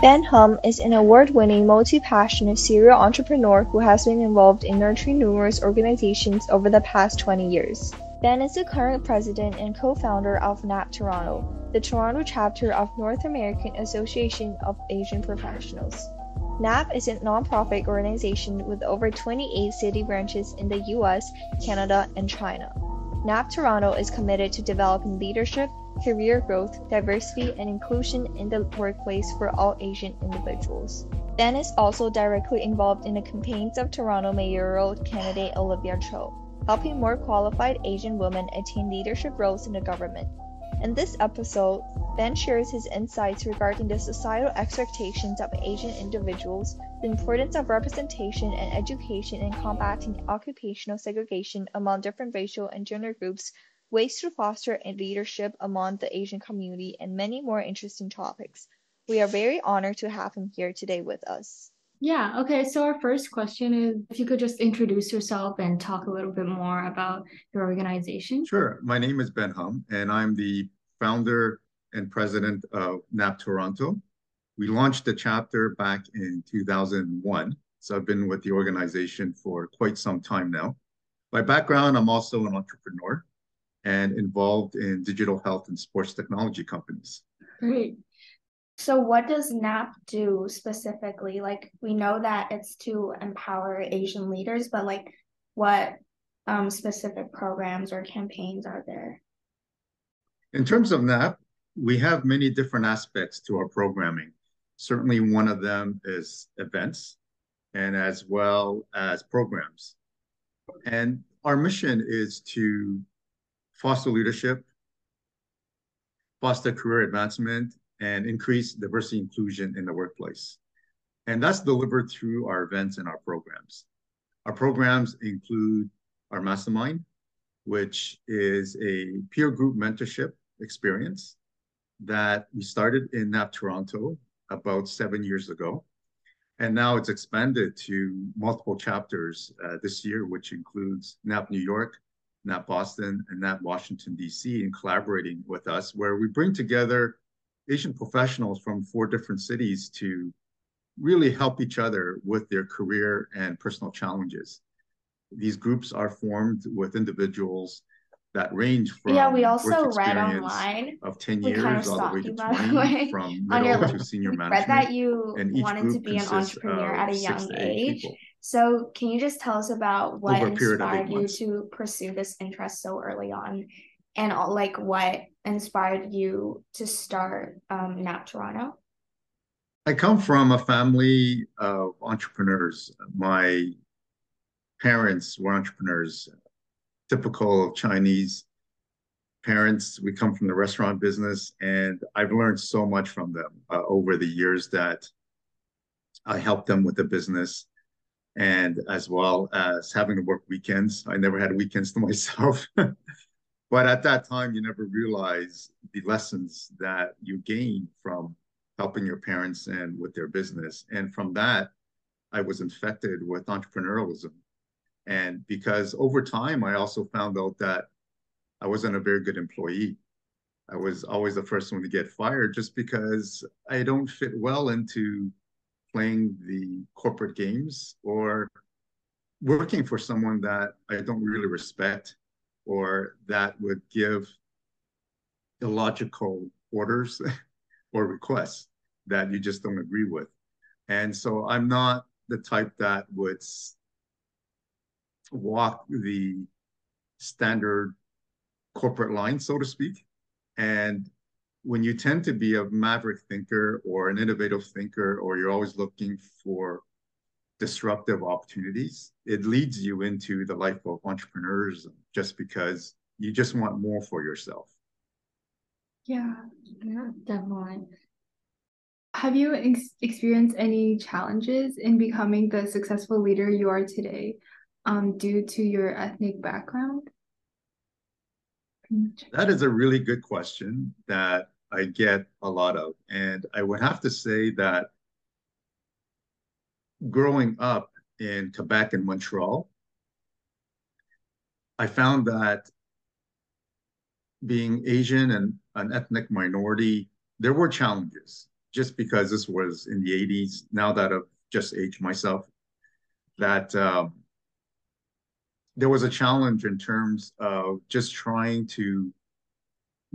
Ben Hum is an award-winning, multi-passionate serial entrepreneur who has been involved in nurturing numerous organizations over the past 20 years. Ben is the current president and co-founder of NAAAP Toronto, the Toronto chapter of North American Association of Asian Professionals. NAAAP is a nonprofit organization with over 28 city branches in the US, Canada, and China. NAAAP Toronto is committed to developing leadership, career growth, diversity, and inclusion in the workplace for all Asian individuals. Ben is also directly involved in the campaigns of Toronto mayoral candidate Olivia Chow, helping more qualified Asian women attain leadership roles in the government. In this episode, Ben shares his insights regarding the societal expectations of Asian individuals, the importance of representation and education in combating occupational segregation among different racial and gender groups, ways to foster leadership among the Asian community, and many more interesting topics. We are very honored to have him here today with us. Yeah, okay. So our first question is if you could just introduce yourself and talk a little bit more about your organization. Sure. My name is Ben Hum, and I'm the founder and president of NAAAP Toronto. We launched the chapter back in 2001. So I've been with the organization for quite some time now. By background, I'm also an entrepreneur and involved in digital health and sports technology companies. Great. So, what does NAAAP do specifically? Like, we know that it's to empower Asian leaders, but like, what um, specific programs or campaigns are there? In terms of NAAAP, we have many different aspects to our programming. Certainly, one of them is events and as well as programs. And our mission is to foster leadership, foster career advancement, and increase diversity inclusion in the workplace. And that's delivered through our events and our programs. Our programs include our mastermind, which is a peer group mentorship experience that we started in NAAAP Toronto about seven years ago. And now it's expanded to multiple chapters uh, this year, which includes NAAAP New York, NAAAP Boston, and NAAAP Washington, D.C., in collaborating with us, where we bring together Asian professionals from four different cities to really help each other with their career and personal challenges. These groups are formed with individuals that range from yeah we also read online of 10 years kind of all the way to 20 way. from middle your, to senior management read that you wanted to be an entrepreneur at a young age so can you just tell us about what inspired you to pursue this interest so early on and like what inspired you to start um, NAAAP Toronto? I come from a family of entrepreneurs. My parents were entrepreneurs, typical of Chinese parents. We come from the restaurant business, and I've learned so much from them uh, over the years that I helped them with the business and as well as having to work weekends. I never had weekends to myself. But at that time, you never realize the lessons that you gain from helping your parents and with their business. And from that, I was infected with entrepreneurialism. And because over time, I also found out that I wasn't a very good employee. I was always the first one to get fired just because I don't fit well into playing the corporate games or working for someone that I don't really respect or that would give illogical orders or requests that you just don't agree with. And so I'm not the type that would walk the standard corporate line, so to speak. And when you tend to be a maverick thinker or an innovative thinker, or you're always looking for disruptive opportunities, it leads you into the life of entrepreneurs just because you just want more for yourself. Yeah, yeah, definitely. Have you ex- experienced any challenges in becoming the successful leader you are today um, due to your ethnic background? That is a really good question that I get a lot of. And I would have to say that growing up in Quebec and Montreal, I found that being Asian and an ethnic minority, there were challenges. just because this was in the 80s, now that I've just aged myself, that um, there was a challenge in terms of just trying to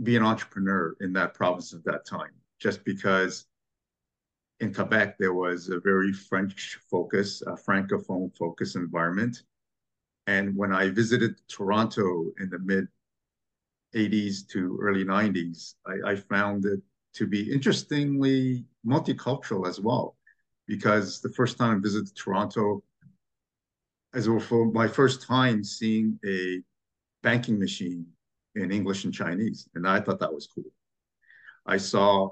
be an entrepreneur in that province at that time, just because in Quebec there was a very French focus, a francophone focus environment. And when I visited Toronto in the mid 80s to early 90s, I, I found it to be interestingly multicultural as well, because the first time I visited Toronto, as well for my first time seeing a banking machine in English and Chinese, and I thought that was cool. I saw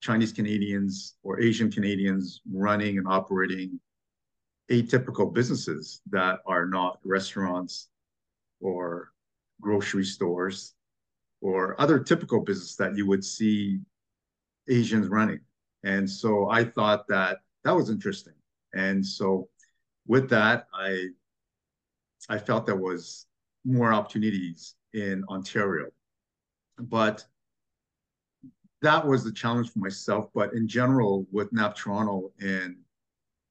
Chinese Canadians or Asian Canadians running and operating atypical businesses that are not restaurants or grocery stores or other typical business that you would see Asians running. And so I thought that that was interesting. And so with that, I I felt there was more opportunities in Ontario. But that was the challenge for myself. But in general, with NAAAP Toronto and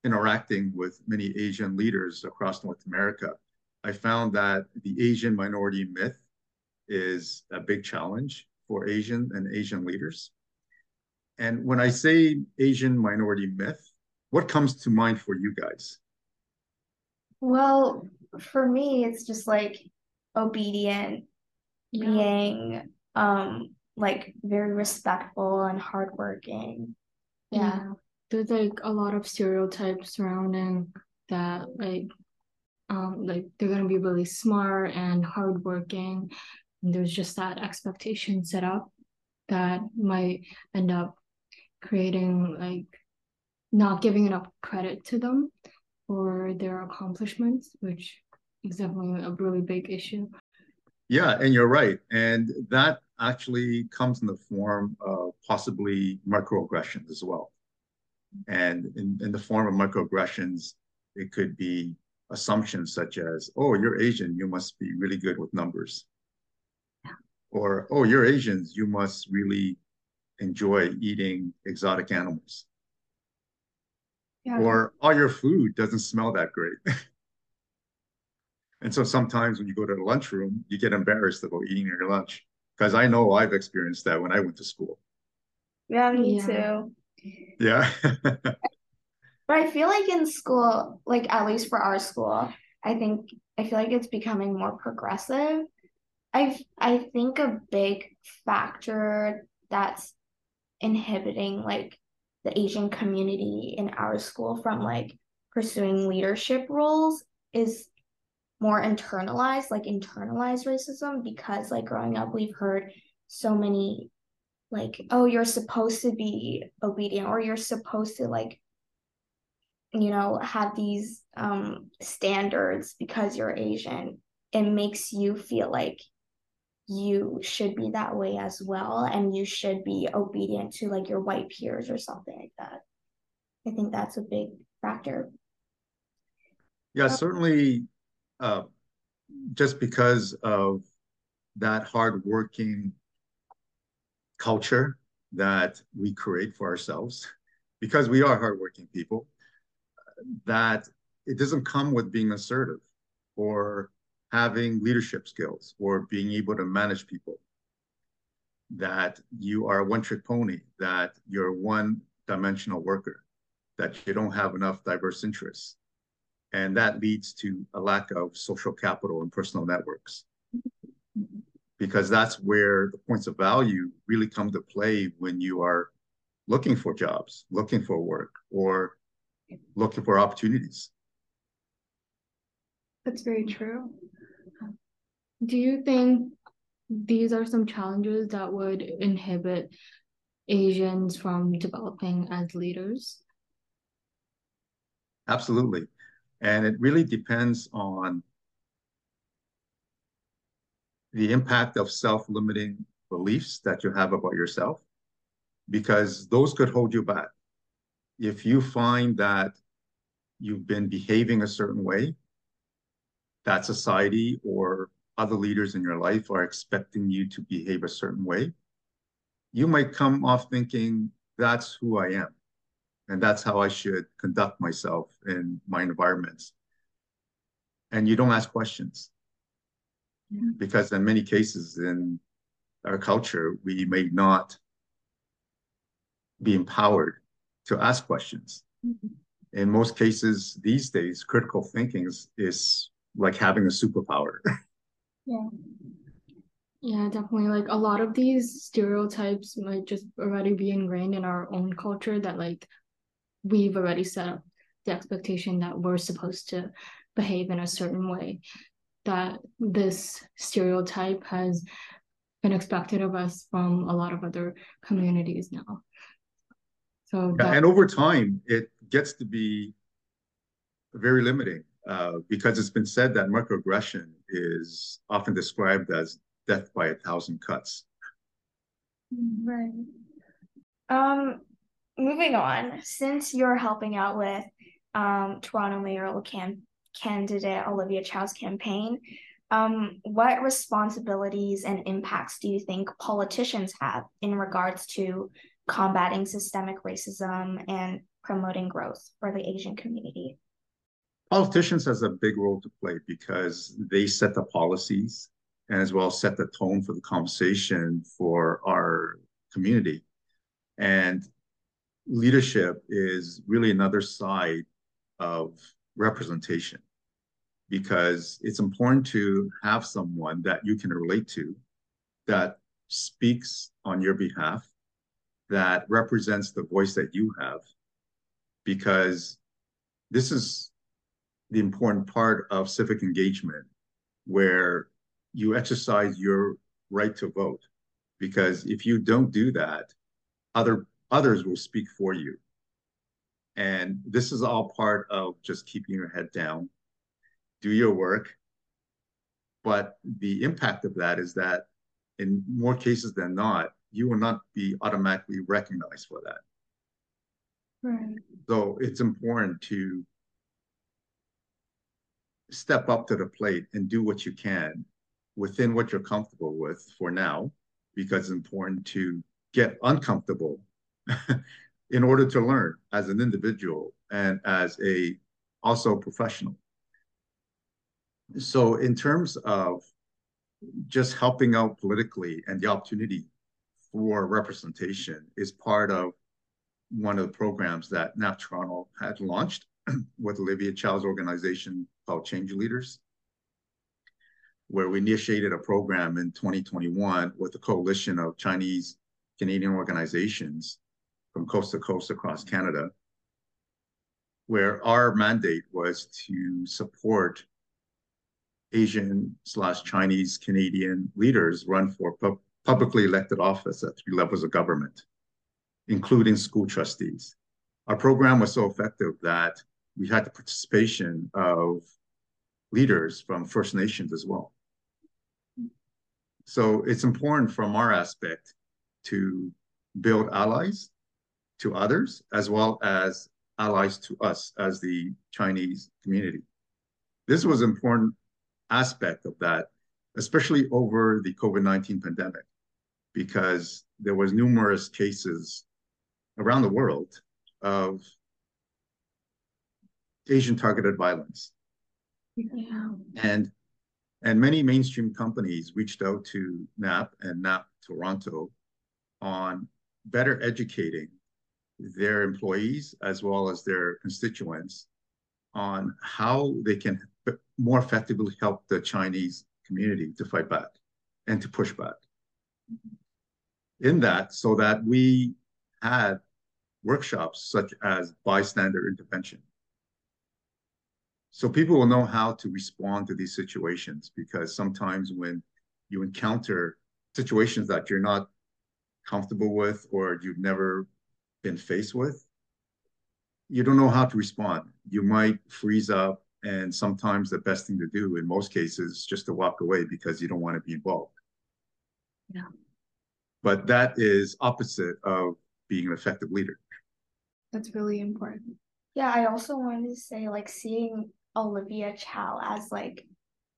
interacting with many Asian leaders across North America, I found that the Asian minority myth is a big challenge for Asian and Asian leaders. And when I say Asian minority myth, what comes to mind for you guys? Well, for me, it's just like obedient, yeah. being um like very respectful and hardworking. Yeah. yeah. There's like a lot of stereotypes surrounding that, like um like they're gonna be really smart and hardworking. And there's just that expectation set up that might end up creating like not giving enough credit to them for their accomplishments, which is definitely a really big issue. Yeah, and you're right. And that actually comes in the form of possibly microaggressions as well. And in, in the form of microaggressions, it could be assumptions such as, oh, you're Asian, you must be really good with numbers. Or, oh, you're Asians, you must really enjoy eating exotic animals. Yeah. Or all your food doesn't smell that great. and so sometimes when you go to the lunchroom, you get embarrassed about eating your lunch. Because I know I've experienced that when I went to school. Yeah, me yeah. too. Yeah. but I feel like in school, like at least for our school, I think I feel like it's becoming more progressive. I I think a big factor that's inhibiting like the Asian community in our school from like pursuing leadership roles is more internalized, like internalized racism, because like growing up, we've heard so many like, oh, you're supposed to be obedient or you're supposed to like, you know, have these um standards because you're Asian. It makes you feel like you should be that way as well and you should be obedient to like your white peers or something like that i think that's a big factor yeah certainly uh, just because of that hardworking culture that we create for ourselves because we are hardworking people that it doesn't come with being assertive or having leadership skills or being able to manage people. That you are a one trick pony, that you're one dimensional worker, that you don't have enough diverse interests. And that leads to a lack of social capital and personal networks. Because that's where the points of value really come to play when you are looking for jobs, looking for work, or looking for opportunities. That's very true. Do you think these are some challenges that would inhibit Asians from developing as leaders? Absolutely. And it really depends on the impact of self limiting beliefs that you have about yourself, because those could hold you back. If you find that you've been behaving a certain way, that society or other leaders in your life are expecting you to behave a certain way, you might come off thinking that's who I am. And that's how I should conduct myself in my environments. And you don't ask questions. Yeah. Because in many cases in our culture, we may not be empowered to ask questions. Mm-hmm. In most cases these days, critical thinking is, is like having a superpower. Yeah. Yeah, definitely. Like a lot of these stereotypes might just already be ingrained in our own culture that like we've already set up the expectation that we're supposed to behave in a certain way. That this stereotype has been expected of us from a lot of other communities now. So yeah, and over time, it gets to be very limiting uh, because it's been said that microaggression is often described as death by a thousand cuts. Right. Um, moving on, since you're helping out with um, Toronto mayoral cam- candidate Olivia Chow's campaign, um, what responsibilities and impacts do you think politicians have in regards to combating systemic racism and promoting growth for the Asian community? Politicians has a big role to play because they set the policies and as well set the tone for the conversation for our community. And leadership is really another side of representation because it's important to have someone that you can relate to that speaks on your behalf that represents the voice that you have because this is the important part of civic engagement where you exercise your right to vote because if you don't do that other others will speak for you. And this is all part of just keeping your head down. Do your work. But the impact of that is that in more cases than not you will not be automatically recognized for that. Right. So it's important to step up to the plate and do what you can within what you're comfortable with for now, because it's important to get uncomfortable in order to learn as an individual and as a also professional. So in terms of just helping out politically and the opportunity for representation is part of one of the programs that NAAAP Toronto had launched with Olivia Chow's organization called Change Leaders where we initiated a program in 2021 with a coalition of Chinese Canadian organizations from coast to coast across Canada, where our mandate was to support Asian slash Chinese Canadian leaders run for pu publicly elected office at three levels of government, including school trustees. Our program was so effective that we had the participation of leaders from First Nations as well. So it's important from our aspect to build allies to others as well as allies to us as the Chinese community. This was an important aspect of that, especially over the COVID-19 pandemic, because there was numerous cases around the world of Asian targeted violence. Yeah. And and many mainstream companies reached out to NAAAP and NAAAP Toronto on better educating their employees as well as their constituents on how they can more effectively help the Chinese community to fight back and to push back. Mm-hmm. In that, so that we had workshops such as bystander intervention, so people will know how to respond to these situations because sometimes when you encounter situations that you're not comfortable with or you've never been faced with, you don't know how to respond. You might freeze up, and sometimes the best thing to do in most cases is just to walk away because you don't want to be involved. Yeah. But that is opposite of being an effective leader. That's really important. Yeah, I also wanted to say like seeing Olivia Chow as like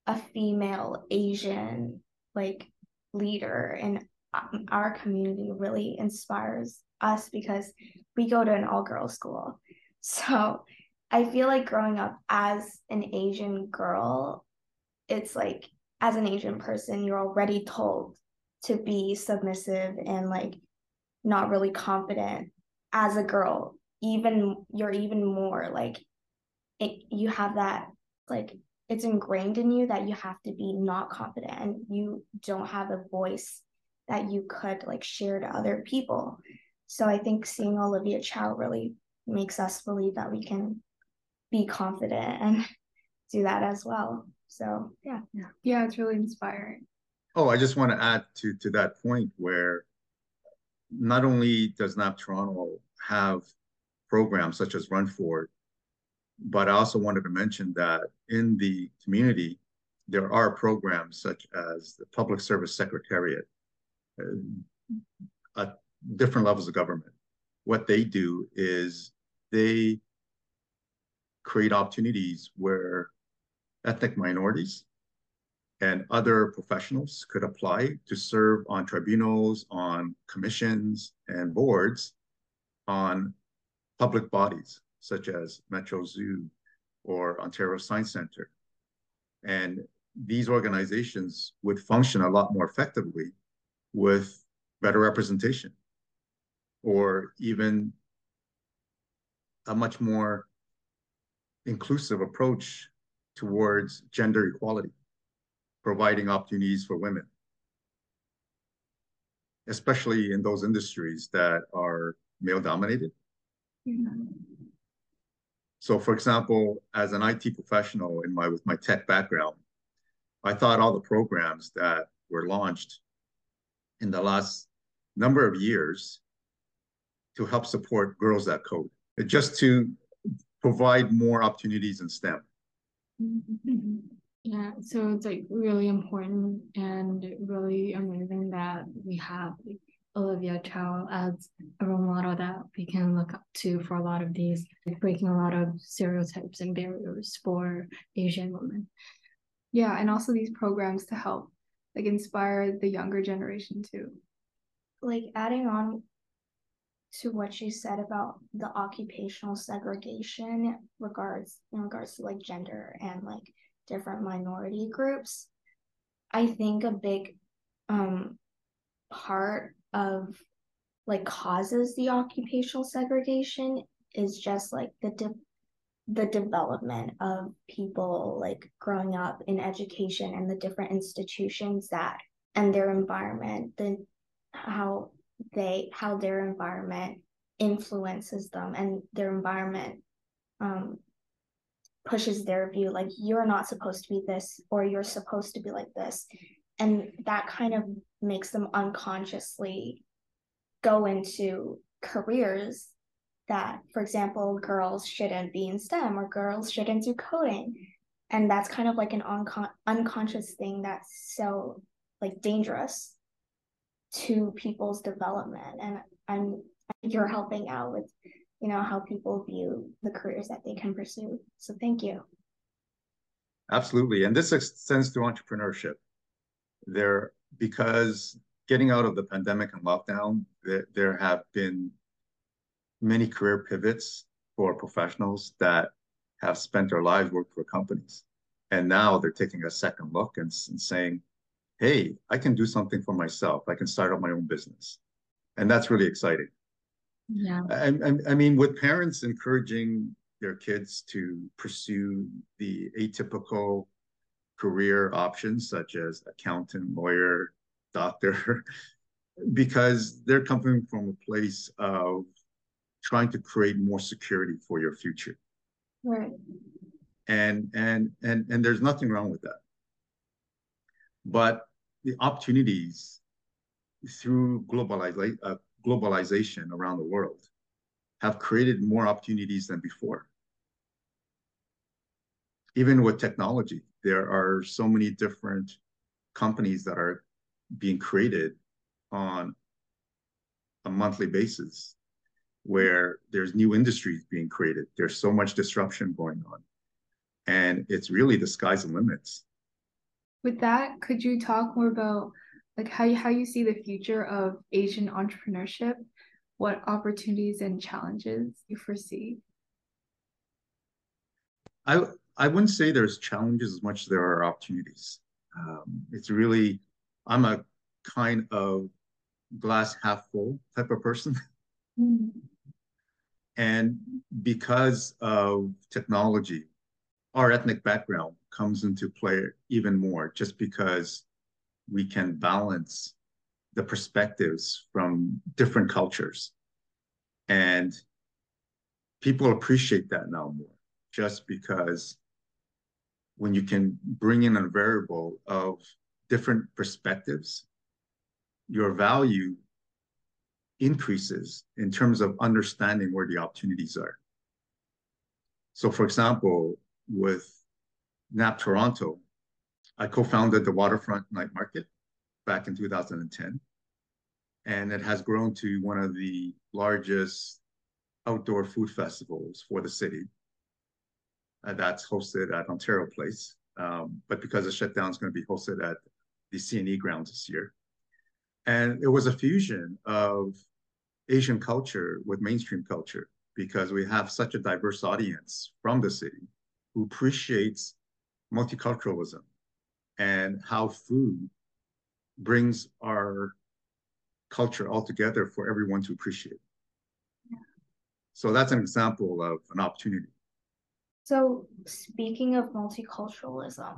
a female Asian like leader in um, our community really inspires us because we go to an all girls school. So I feel like growing up as an Asian girl, it's like as an Asian person, you're already told to be submissive and like not really confident as a girl. Even you're even more like it, you have that like it's ingrained in you that you have to be not confident and you don't have a voice that you could like share to other people. So I think seeing Olivia Chow really makes us believe that we can be confident and do that as well. So yeah. Yeah, yeah it's really inspiring. Oh, I just want to add to to that point where not only does NAAAP Toronto have programs such as Run For It, but I also wanted to mention that in the community, there are programs such as the Public Service Secretariat, uh, at different levels of government. What they do is they create opportunities where ethnic minorities and other professionals could apply to serve on tribunals, on commissions and boards on public bodies such as Metro Zoo or Ontario Science Center. And these organizations would function a lot more effectively with better representation or even a much more inclusive approach towards gender equality, providing opportunities for women, especially in those industries that are male dominated. Mm-hmm. So for example, as an IT professional in my with my tech background, I thought all the programs that were launched in the last number of years to help support girls that code, just to provide more opportunities in STEM. Mm-hmm. Yeah, so it's like really important and really amazing that we have Olivia Chow as a role model that we can look up to for a lot of these, like breaking a lot of stereotypes and barriers for Asian women. Yeah, and also these programs to help like inspire the younger generation too. Like adding on to what you said about the occupational segregation regards in regards to like gender and like different minority groups, I think a big um part of like causes the occupational segregation is just like the de- the development of people like growing up in education and the different institutions that and their environment the how they how their environment influences them and their environment um pushes their view like you're not supposed to be this or you're supposed to be like this. And that kind of makes them unconsciously go into careers that for example girls shouldn't be in stem or girls shouldn't do coding. And that's kind of like an uncon- unconscious thing that's so like dangerous to people's development and i'm you're helping out with you know how people view the careers that they can pursue. So thank you. Absolutely. And this extends to entrepreneurship. There because getting out of the pandemic and lockdown, there, there have been many career pivots for professionals that have spent their lives working for companies. And now they're taking a second look and, and saying, hey, I can do something for myself. I can start up my own business. And that's really exciting. Yeah. I, I, I mean, with parents encouraging their kids to pursue the atypical career options such as accountant, lawyer, doctor, because they're coming from a place of trying to create more security for your future. Right. And and and and there's nothing wrong with that. But the opportunities through globaliza- uh, globalization around the world have created more opportunities than before. Even with technology, there are so many different companies that are being created on a monthly basis where there's new industries being created. There's so much disruption going on. And it's really the sky's the limits. With that, could you talk more about like how you, how you see the future of Asian entrepreneurship, what opportunities and challenges you foresee. I I wouldn't say there's challenges as much as there are opportunities. Um, it's really I'm a kind of glass half full type of person. Mm. And because of technology, our ethnic background comes into play even more just because we can balance the perspectives from different cultures. And people appreciate that now more just because when you can bring in a variable of different perspectives, your value increases in terms of understanding where the opportunities are. So for example, with NAAAP Toronto, I co-founded the Waterfront Night Market back in 2010. And it has grown to one of the largest outdoor food festivals for the city. Uh, that's hosted at Ontario Place. Um, but because the shutdown, is going to be hosted at the CNE grounds this year. And it was a fusion of Asian culture with mainstream culture because we have such a diverse audience from the city who appreciates multiculturalism and how food brings our culture all together for everyone to appreciate. Yeah. So that's an example of an opportunity. So, speaking of multiculturalism,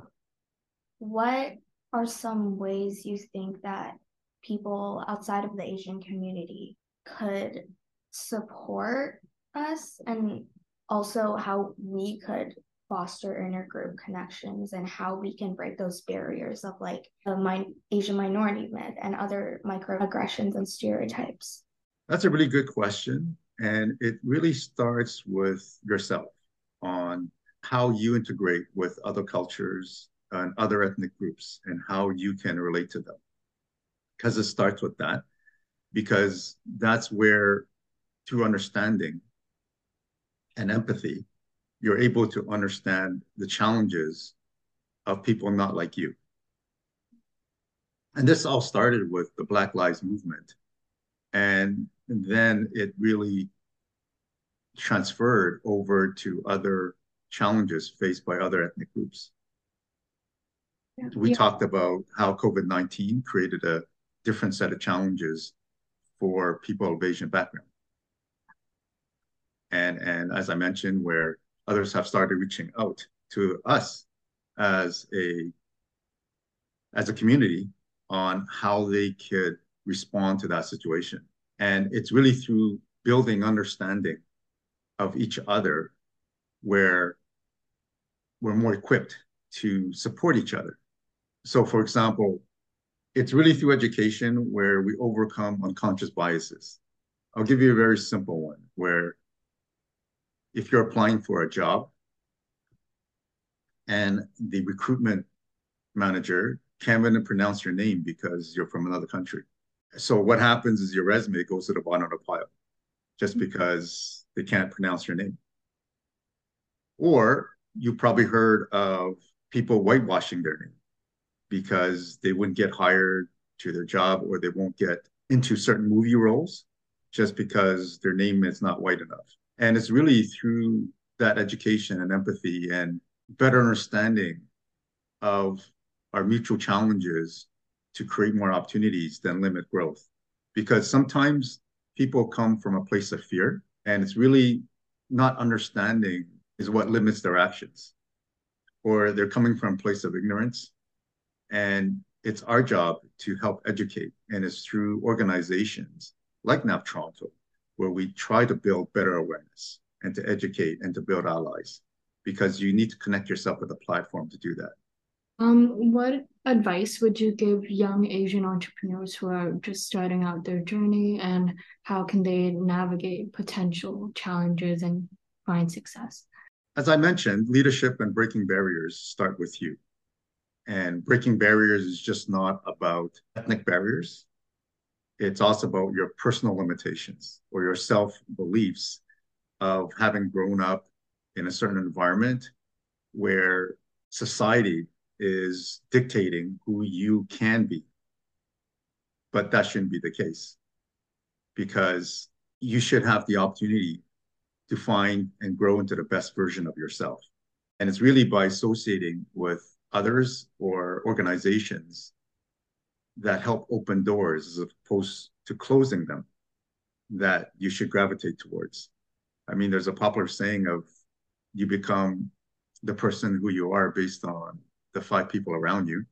what are some ways you think that people outside of the Asian community could support us and also how we could foster intergroup connections and how we can break those barriers of like the min- Asian minority myth and other microaggressions and stereotypes? That's a really good question. And it really starts with yourself on how you integrate with other cultures and other ethnic groups and how you can relate to them. Because it starts with that, because that's where, through understanding and empathy, you're able to understand the challenges of people not like you. And this all started with the Black Lives Movement. And then it really transferred over to other challenges faced by other ethnic groups. Yeah. We yeah. talked about how COVID 19 created a different set of challenges for people of Asian background. And, and as I mentioned, where others have started reaching out to us as a as a community on how they could respond to that situation. And it's really through building understanding of each other where we're more equipped to support each other. So, for example, it's really through education where we overcome unconscious biases. I'll give you a very simple one where if you're applying for a job and the recruitment manager can't even pronounce your name because you're from another country. So what happens is your resume goes to the bottom of the pile just mm-hmm. because they can't pronounce your name. Or you probably heard of people whitewashing their name because they wouldn't get hired to their job or they won't get into certain movie roles just because their name is not white enough. And it's really through that education and empathy and better understanding of our mutual challenges to create more opportunities than limit growth. Because sometimes people come from a place of fear, and it's really not understanding is what limits their actions. Or they're coming from a place of ignorance. And it's our job to help educate. And it's through organizations like NAAAP Toronto where we try to build better awareness and to educate and to build allies because you need to connect yourself with a platform to do that. Um, what advice would you give young Asian entrepreneurs who are just starting out their journey and how can they navigate potential challenges and find success? As I mentioned, leadership and breaking barriers start with you. And breaking barriers is just not about ethnic barriers it's also about your personal limitations or your self beliefs of having grown up in a certain environment where society is dictating who you can be but that shouldn't be the case because you should have the opportunity to find and grow into the best version of yourself. And it's really by associating with others or organizations that help open doors as opposed to closing them that you should gravitate towards. I mean, there's a popular saying of you become the person who you are based on the five people around you.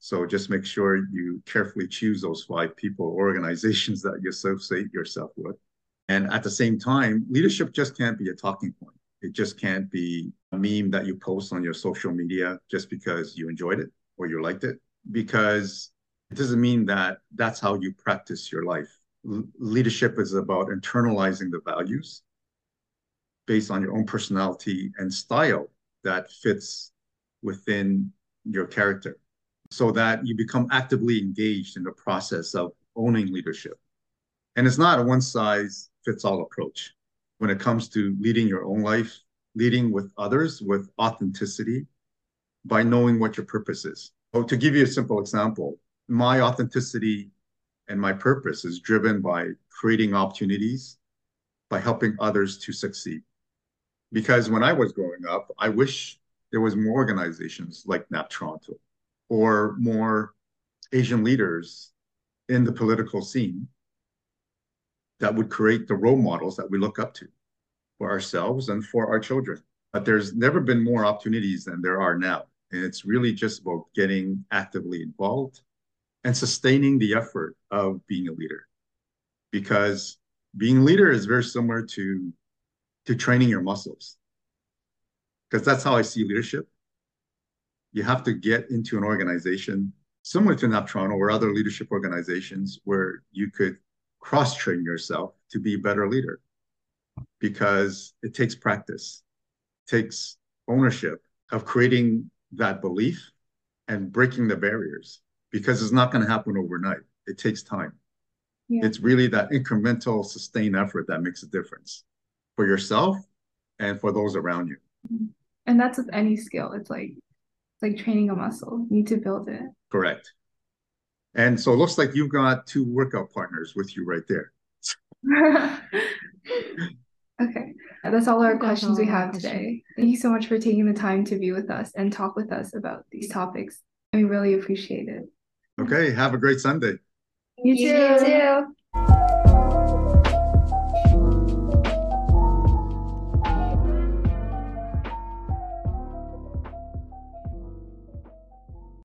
So just make sure you carefully choose those five people or organizations that you associate yourself with. And at the same time, leadership just can't be a talking point. It just can't be a meme that you post on your social media just because you enjoyed it or you liked it, because it doesn't mean that that's how you practice your life. L- leadership is about internalizing the values based on your own personality and style that fits within your character so that you become actively engaged in the process of owning leadership. And it's not a one size fits all approach when it comes to leading your own life, leading with others with authenticity by knowing what your purpose is. So, to give you a simple example, my authenticity and my purpose is driven by creating opportunities, by helping others to succeed. Because when I was growing up, I wish there was more organizations like NAAAP Toronto or more Asian leaders in the political scene that would create the role models that we look up to for ourselves and for our children. But there's never been more opportunities than there are now. And it's really just about getting actively involved and sustaining the effort of being a leader. Because being a leader is very similar to, to training your muscles. Because that's how I see leadership. You have to get into an organization similar to NAAAP or other leadership organizations where you could cross train yourself to be a better leader because it takes practice, takes ownership of creating that belief and breaking the barriers because it's not going to happen overnight. It takes time. Yeah. It's really that incremental, sustained effort that makes a difference for yourself and for those around you. Mm-hmm. And that's with any skill. It's like it's like training a muscle. You need to build it. Correct. And so it looks like you've got two workout partners with you right there. okay. That's all our questions we have today. Thank you so much for taking the time to be with us and talk with us about these topics. We really appreciate it. Okay. Have a great Sunday. You too. You too.